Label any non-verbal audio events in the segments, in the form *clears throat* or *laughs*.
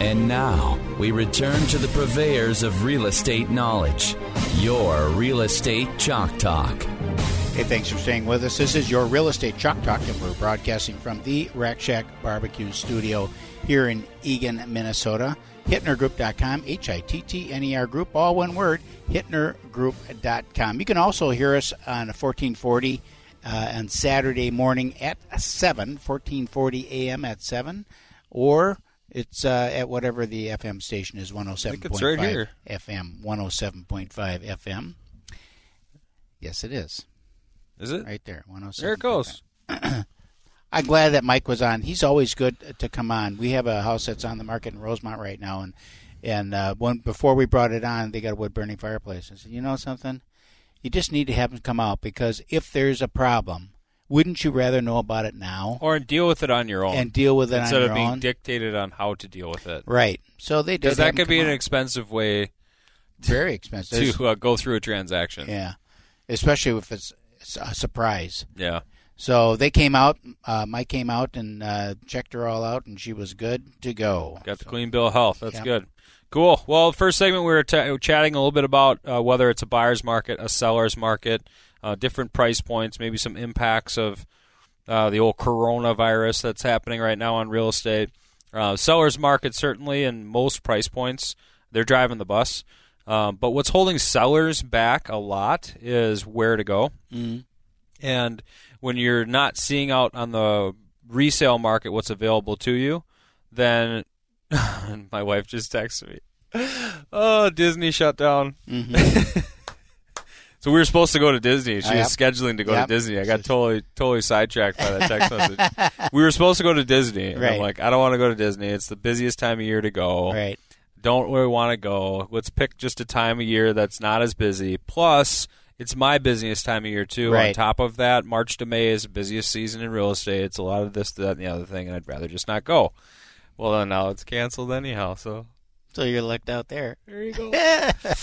And now we return to the purveyors of real estate knowledge, your Real Estate Chalk Talk. Hey, thanks for staying with us. This is your Real Estate Chalk Talk, and we're broadcasting from the Rack Shack Barbecue Studio here in Eagan, Minnesota. HittnerGroup.com, H I T T N E R Group, all one word, HittnerGroup.com. You can also hear us on 1440 uh, on Saturday morning at 7, 1440 a.m. at 7, or it's uh, at whatever the FM station is, 107.5 right. FM, 107.5 FM. Yes, it is. Is it? Right there, 107. There it goes. I'm glad that Mike was on. He's always good to come on. We have a house that's on the market in Rosemount right now, and and uh, when before we brought it on, they got a wood burning fireplace. I said, you know something, you just need to have him come out because if there's a problem, wouldn't you rather know about it now Or deal with it on your own and deal with it instead of being own? dictated on how to deal with it. right. So they did. That could be an expensive way very expensive. to uh, go through a transaction. yeah, especially if it's a surprise. Yeah. So they came out. Uh, Mike came out and uh, checked her all out, and she was good to go. Got the clean bill of health. That's Yeah. good. Cool. Well, first segment we were ta chatting a little bit about uh, whether it's a buyer's market, a seller's market, uh, different price points, maybe some impacts of uh, the old coronavirus that's happening right now on real estate. Uh, seller's market certainly, in most price points, they're driving the bus. Um, but what's holding sellers back a lot is where to go. Mhm. And when you're not seeing out on the resale market what's available to you, then *laughs* my wife just texted me. *laughs* Oh, Disney shut down. Mm-hmm. *laughs* So we were supposed to go to Disney. She Oh, was scheduling to go Yep. to Disney. I got totally totally sidetracked by that *laughs* text message. We were supposed to go to Disney. And I'm like, I don't want to go to Disney. It's the busiest time of year to go. Right. Don't really want to go. Let's pick just a time of year that's not as busy. Plus, it's my busiest time of year too. Right. On top of that, March to May is the busiest season in real estate. It's a lot of this, that, and the other thing, and I'd rather just not go. Well, then now it's canceled anyhow. So So you're looked out there. there you go. *laughs*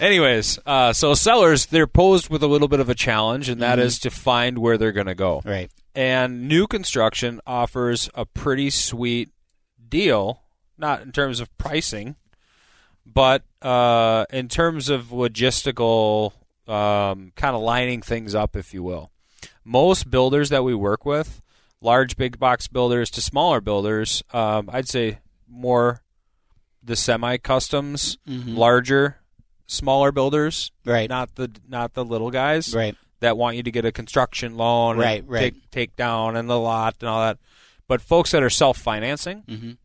Anyways, uh, so sellers they're posed with a little bit of a challenge, and that is to find where they're going to go. Right. And new construction offers a pretty sweet deal, not in terms of pricing, but uh, in terms of logistical um, kind of lining things up, if you will. Most builders that we work with, large big box builders to smaller builders, um, I'd say more the semi customs, larger, smaller builders, Mm-hmm. Right. Not the not the little guys, Right. that want you to get a construction loan, and Right, right. Take, take down and the lot and all that. But folks that are self financing, Mhm.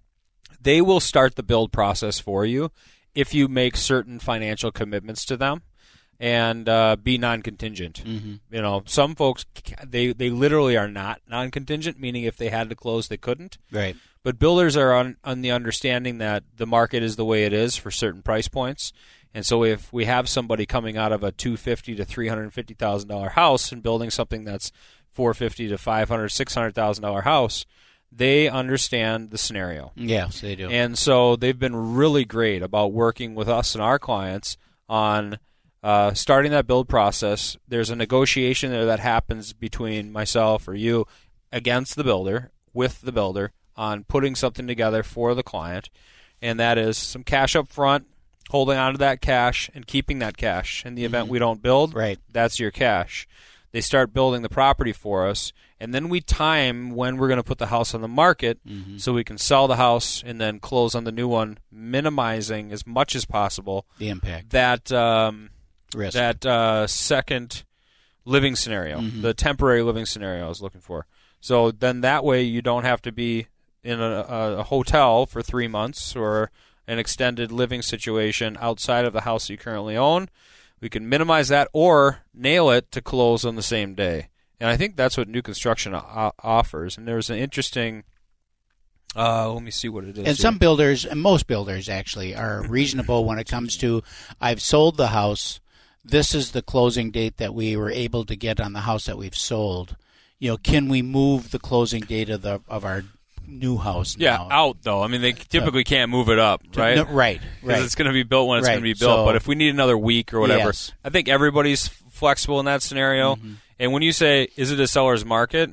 they will start the build process for you if you make certain financial commitments to them and uh, be non contingent. Mm-hmm. You know, some folks they they literally are not non contingent, meaning if they had to close, they couldn't. Right. But builders are on, on the understanding that the market is the way it is for certain price points. And so if we have somebody coming out of a two fifty to three hundred fifty thousand dollar house and building something that's four fifty to five hundred six hundred thousand dollar house, they understand the scenario. Yes, they do. And so they've been really great about working with us and our clients on uh, starting that build process. There's a negotiation there that happens between myself or you against the builder, with the builder, on putting something together for the client. And that is some cash up front, holding on to that cash and keeping that cash. In the event we don't build, Right. that's your cash. They start building the property for us, and then we time when we're going to put the house on the market so we can sell the house and then close on the new one, minimizing as much as possible the impact. that um, Risk. that uh, second living scenario, the temporary living scenario I was looking for. So then that way you don't have to be in a, a, a hotel for three months or an extended living situation outside of the house you currently own. We can minimize that or nail it to close on the same day. And I think that's what new construction o- offers. And there's an interesting Uh, let me see what it is. And some builders, and most builders actually, are *clears throat* reasonable when it comes to I've sold the house. This is the closing date that we were able to get on the house that we've sold. You know, can we move the closing date of the of our new house? yeah, now? out though. I mean, they typically can't move it up, right? No, right, Because right. it's going to be built when it's Right, going to be built. so- but if we need another week or whatever, Yes. I think everybody's flexible in that scenario. Mm-hmm. And when you say, is it a seller's market?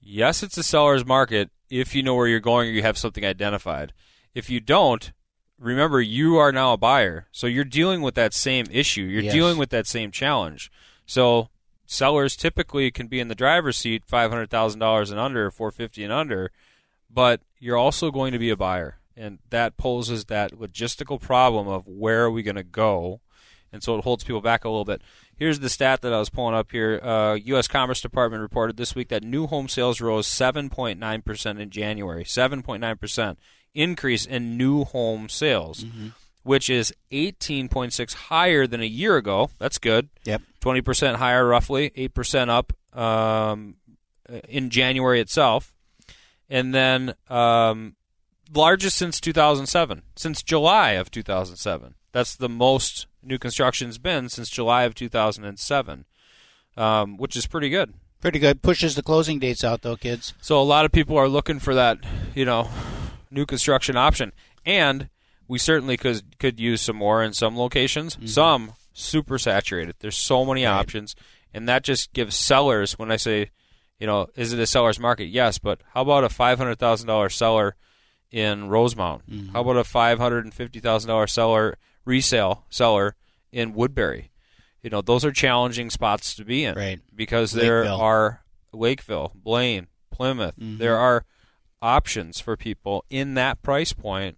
Yes, it's a seller's market if you know where you're going or you have something identified. If you don't, remember you are now a buyer. So you're dealing with that same issue. You're Yes. dealing with that same challenge. So sellers typically can be in the driver's seat $500,000 and under, 450 and under, but you're also going to be a buyer. And that poses that logistical problem of where are we going to go? And so it holds people back a little bit. Here's the stat that I was pulling up here. Uh, U.S. Commerce Department reported this week that new home sales rose 7.9% in January. 7.9% increase in new home sales, which is 18.6 higher than a year ago. That's good. Yep. 20% higher, roughly, 8% up um, in January itself. And then um, largest since 2007, since July of 2007. That's the most new construction's been since July of 2007, um, which is pretty good. Pretty good. Pushes the closing dates out though, kids. So a lot of people are looking for that, you know, new construction option, and we certainly could could use some more in some locations. Some super saturated. There's so many options, and that just gives sellers. When I say, you know, is it a seller's market? Yes, but how about a five hundred thousand dollar seller in Rosemount? How about a five hundred and fifty thousand dollar seller resale seller in Woodbury? You know, those are challenging spots to be in, Right. Because there Lakeville. are Lakeville, Blaine, Plymouth. There are options for people in that price point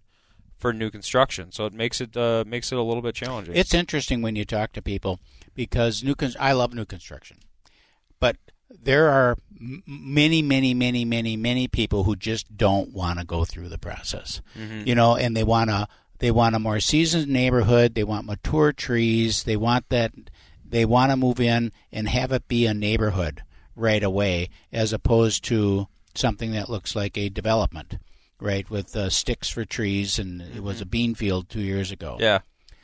for new construction. So it makes it uh, makes it a little bit challenging. It's interesting when you talk to people because new con- I love new construction, but there are many, many, many, many, many people who just don't want to go through the process. You know, and they want to they want a more seasoned neighborhood. They want mature trees. They want that. They want to move in and have it be a neighborhood right away, as opposed to something that looks like a development, right? With uh, sticks for trees, and it was a bean field two years ago. yeah.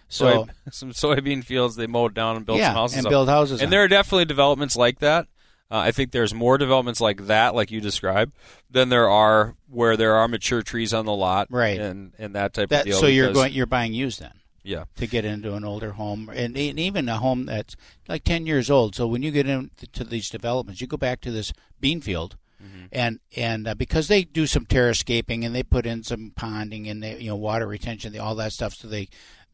So Soy, *laughs* some soybean fields they mowed down and built yeah, some houses. and up. build houses. and there are definitely developments like that. Uh, I think there's more developments like that, like you described, than there are where there are mature trees on the lot, Right. And and that type that. of deal. So you're going, you're buying used then yeah, to get into an older home, and, and even a home that's like ten years old. So when you get into these developments, you go back to this bean field. Mm-hmm. And and uh, because they do some terrascaping and they put in some ponding and they you know water retention, they, all that stuff, so they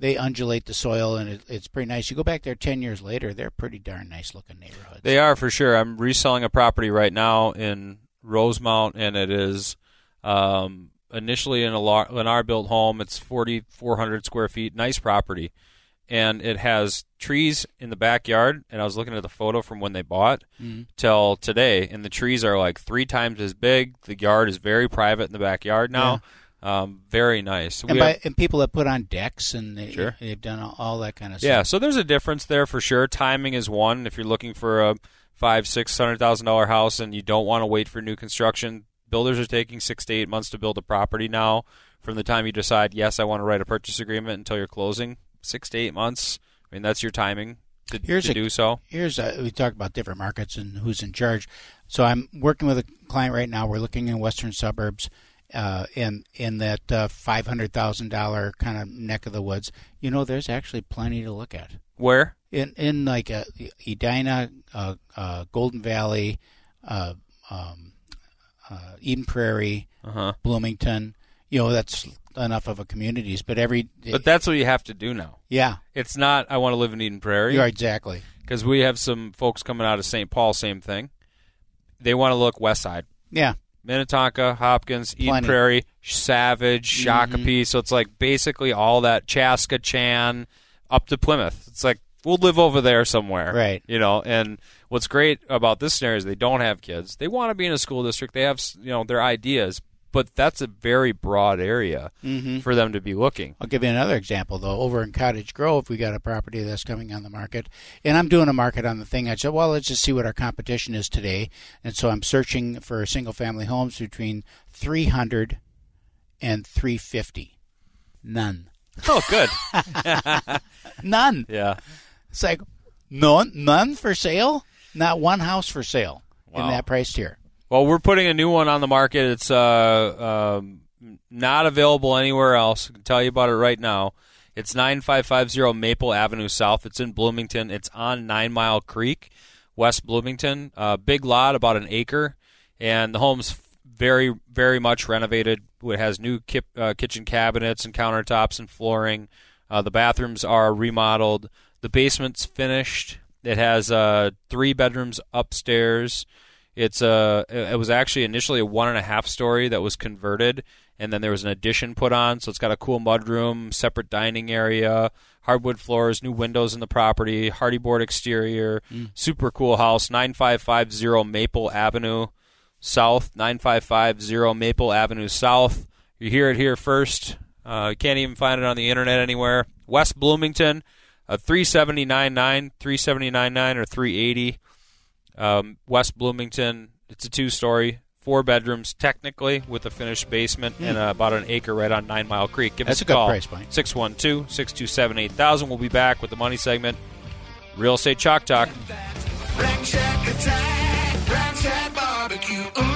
they undulate the soil and it, it's pretty nice. You go back there ten years later, they're pretty darn nice looking neighborhoods. They are for sure. I'm reselling a property right now in Rosemount, and it is um, initially in a Lennar built home. It's 4,400 square feet, nice property, and it has trees in the backyard. And I was looking at the photo from when they bought till today, and the trees are like three times as big. The yard is very private in the backyard now. Um, very nice. and, by, have- and people have put on decks and they, Sure. they've done all, all that kind of stuff. Yeah, so there's a difference there for sure. Timing is one. If you're looking for a five, six hundred thousand dollar house and you don't want to wait for new construction, builders are taking six to eight months to build a property now. From the time you decide, yes, I want to write a purchase agreement until you're closing, six to eight months. I mean, that's your timing to, Here's to a- do so. here's a, we talk about different markets and who's in charge. So I'm working with a client right now. We're looking in western suburbs, uh, in in that uh, five hundred thousand dollar kind of neck of the woods. You know, there's actually plenty to look at Where? in in like uh, Edina, uh, uh, Golden Valley, uh, um, uh, Eden Prairie, Uh huh. Bloomington. You know, that's enough of a communities. But every But that's what you have to do now. yeah, It's not. I want to live in Eden Prairie. are exactly because we have some folks coming out of St. Paul. Same thing. They want to look west side. yeah. Minnetonka, Hopkins, Eden Plenty. Prairie, Savage, mm-hmm. Shakopee. So it's like basically all that Chaska, Chan, up to Plymouth. It's like we'll live over there somewhere, Right. You know. And what's great about this scenario is they don't have kids. They want to be in a school district. They have you know their ideas, but that's a very broad area mm-hmm. for them to be looking. I'll give you another example though. Over in Cottage Grove, we got a property that's coming on the market, and I'm doing a market on the thing. I said, well, let's just see what our competition is today, and so I'm searching for single-family homes between 300 and three fifty. None. Oh, good. *laughs* None. yeah. It's like none, none for sale. Not one house for sale in that price tier. Well, we're putting a new one on the market. It's uh, um, not available anywhere else. I can tell you about it right now. It's 9550 Maple Avenue South. It's in Bloomington. It's on Nine Mile Creek, West Bloomington. Uh, big lot, about an acre, and the home's very, very much renovated. It has new kip, uh, kitchen cabinets and countertops and flooring. Uh, the bathrooms are remodeled. The basement's finished. It has uh, three bedrooms upstairs. It's a. It was actually initially a one and a half story that was converted, and then there was an addition put on. So it's got a cool mudroom, separate dining area, hardwood floors, new windows in the property, Hardie board exterior. Super cool house. Nine five five zero Maple Avenue South. Nine five five zero Maple Avenue South. You hear it here first. Uh, you can't even find it on the internet anywhere. West Bloomington, uh, three seventy nine nine, three seventy nine nine, or three eighty um, West Bloomington, it's a two story, four bedrooms technically, with a finished basement mm. and hmm. uh, about an acre right on Nine Mile Creek. Give That's us a, a call. Price point. 612 627 8000. We'll be back with the money segment. Real Estate Chalk Talk. Shack Attack, Shack Barbecue. Ooh.